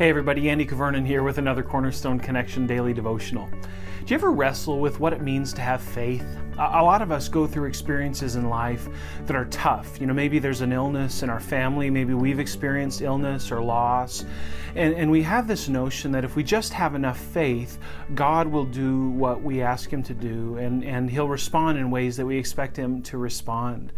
Hey everybody, Andy Kvernen here with another Cornerstone Connection Daily Devotional. Do you ever wrestle with what it means to have faith? A lot of us go through experiences in life that are tough. You know, maybe there's an illness in our family, maybe we've experienced illness or loss, and, and we have this notion that if we just have enough faith, God will do what we ask Him to do, and, and He'll respond in ways that we expect Him to respond.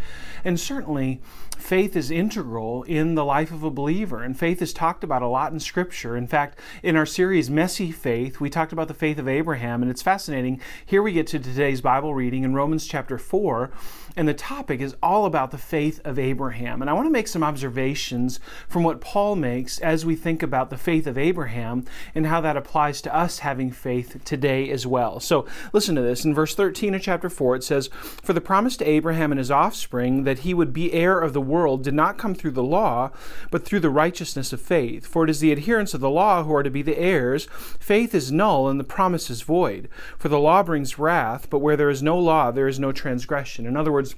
And certainly, faith is integral in the life of a believer, and faith is talked about a lot in Scripture. In fact, in our series, Messy Faith, we talked about the faith of Abraham, and it's fascinating. Here we get to today's Bible reading in Romans chapter 4, and the topic is all about the faith of Abraham. And I want to make some observations from what Paul makes as we think about the faith of Abraham and how that applies to us having faith today as well. So listen to this. In verse 13 of chapter 4, it says, For the promise to Abraham and his offspring that he would be heir of the world did not come through the law, but through the righteousness of faith. For it is the adherents of the law who are to be the heirs. Faith is null and the promise is void. For the law brings wrath, but where there is no law, there is no transgression. In other words,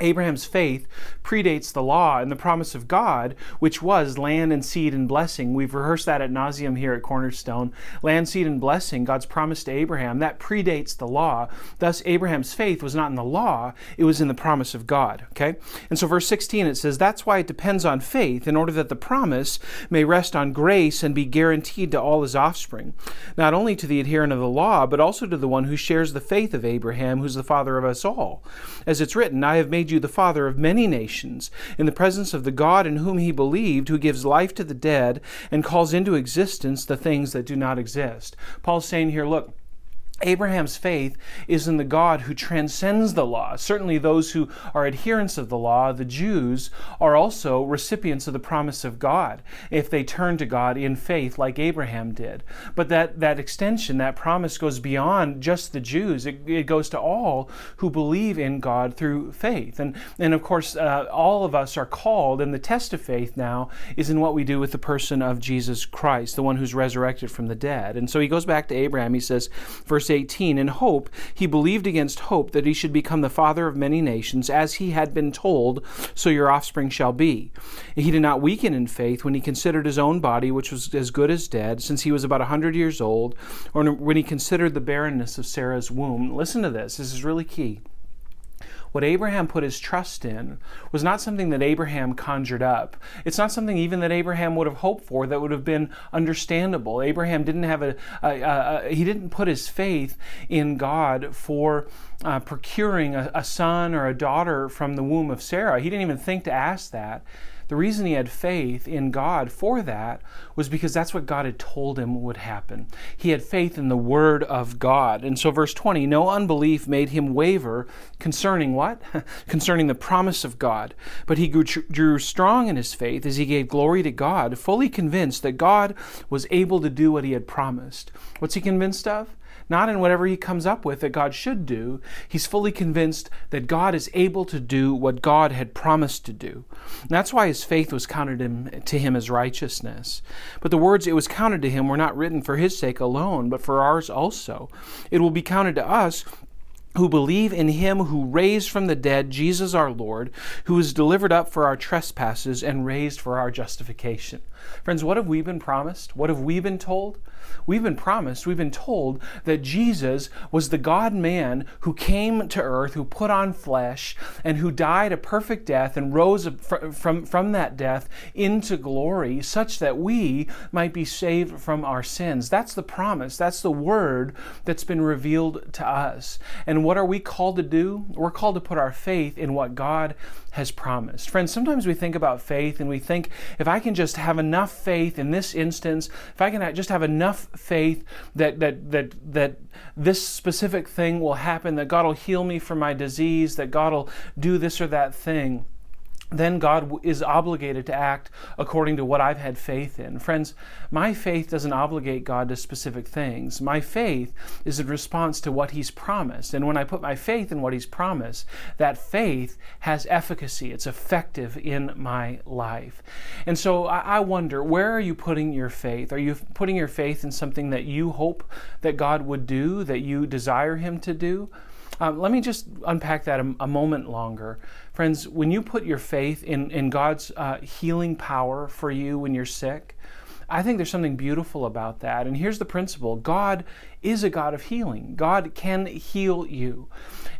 Abraham's faith predates the law and the promise of God, which was land and seed and blessing. We've rehearsed that at nauseum here at Cornerstone. Land, seed, and blessing, God's promise to Abraham, that predates the law. Thus, Abraham's faith was not in the law, it was in the promise of God. Okay? And so, verse 16, it says, That's why it depends on faith, in order that the promise may rest on grace and be guaranteed to all his offspring, not only to the adherent of the law, but also to the one who shares the faith of Abraham, who's the father of us all. As it's written, I have made made you the father of many nations, in the presence of the God in whom he believed, who gives life to the dead and calls into existence the things that do not exist. Paul's saying here, look, Abraham's faith is in the God who transcends the law. Certainly, those who are adherents of the law, the Jews, are also recipients of the promise of God if they turn to God in faith, like Abraham did. But that, that extension, that promise goes beyond just the Jews, it, it goes to all who believe in God through faith. And, and of course, uh, all of us are called, and the test of faith now is in what we do with the person of Jesus Christ, the one who's resurrected from the dead. And so he goes back to Abraham. He says, verse 18, in hope, he believed against hope that he should become the father of many nations, as he had been told, so your offspring shall be. He did not weaken in faith when he considered his own body, which was as good as dead, since he was about a hundred years old, or when he considered the barrenness of Sarah's womb. Listen to this, this is really key. What Abraham put his trust in was not something that Abraham conjured up. It's not something even that Abraham would have hoped for that would have been understandable. Abraham didn't have a, a, a, a he didn't put his faith in God for uh, procuring a, a son or a daughter from the womb of Sarah. He didn't even think to ask that. The reason he had faith in God for that was because that's what God had told him would happen. He had faith in the Word of God. And so, verse 20 no unbelief made him waver concerning what? concerning the promise of God. But he grew, strong in his faith as he gave glory to God, fully convinced that God was able to do what he had promised. What's he convinced of? Not in whatever he comes up with that God should do. He's fully convinced that God is able to do what God had promised to do. And that's why his faith was counted to him as righteousness. But the words it was counted to him were not written for his sake alone, but for ours also. It will be counted to us who believe in him who raised from the dead Jesus our Lord, who was delivered up for our trespasses and raised for our justification. Friends, what have we been promised? What have we been told? We've been promised, we've been told that Jesus was the God man who came to earth, who put on flesh, and who died a perfect death and rose from, from that death into glory, such that we might be saved from our sins. That's the promise. That's the word that's been revealed to us. And what are we called to do? We're called to put our faith in what God has promised. Friends, sometimes we think about faith and we think if I can just have enough faith in this instance, if I can just have enough faith that that that that this specific thing will happen, that God will heal me from my disease, that God will do this or that thing then God is obligated to act according to what I've had faith in. Friends, my faith doesn't obligate God to specific things. My faith is in response to what He's promised. And when I put my faith in what He's promised, that faith has efficacy. It's effective in my life. And so I wonder, where are you putting your faith? Are you putting your faith in something that you hope that God would do, that you desire Him to do? Um, let me just unpack that a, a, moment longer. Friends, when you put your faith in, in God's uh, healing power for you when you're sick, I think there's something beautiful about that. And here's the principle God is a God of healing, God can heal you.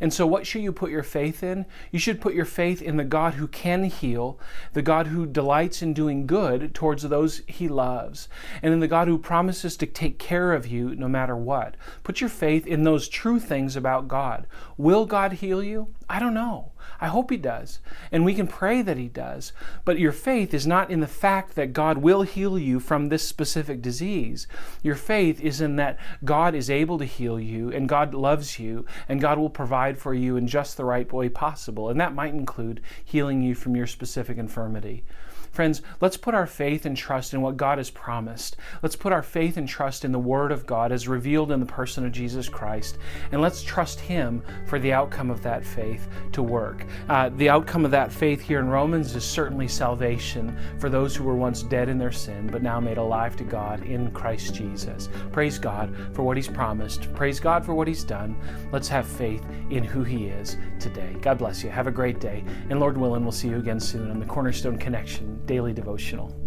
And so, what should you put your faith in? You should put your faith in the God who can heal, the God who delights in doing good towards those he loves, and in the God who promises to take care of you no matter what. Put your faith in those true things about God. Will God heal you? I don't know. I hope He does. And we can pray that He does. But your faith is not in the fact that God will heal you from this specific disease. Your faith is in that God is able to heal you and God loves you and God will provide for you in just the right way possible. And that might include healing you from your specific infirmity. Friends, let's put our faith and trust in what God has promised. Let's put our faith and trust in the Word of God as revealed in the person of Jesus Christ. And let's trust Him for the outcome of that faith to work. Uh, the outcome of that faith here in Romans is certainly salvation for those who were once dead in their sin, but now made alive to God in Christ Jesus. Praise God for what He's promised. Praise God for what He's done. Let's have faith in who He is today. God bless you. Have a great day. And Lord willing, we'll see you again soon on the Cornerstone Connection daily devotional.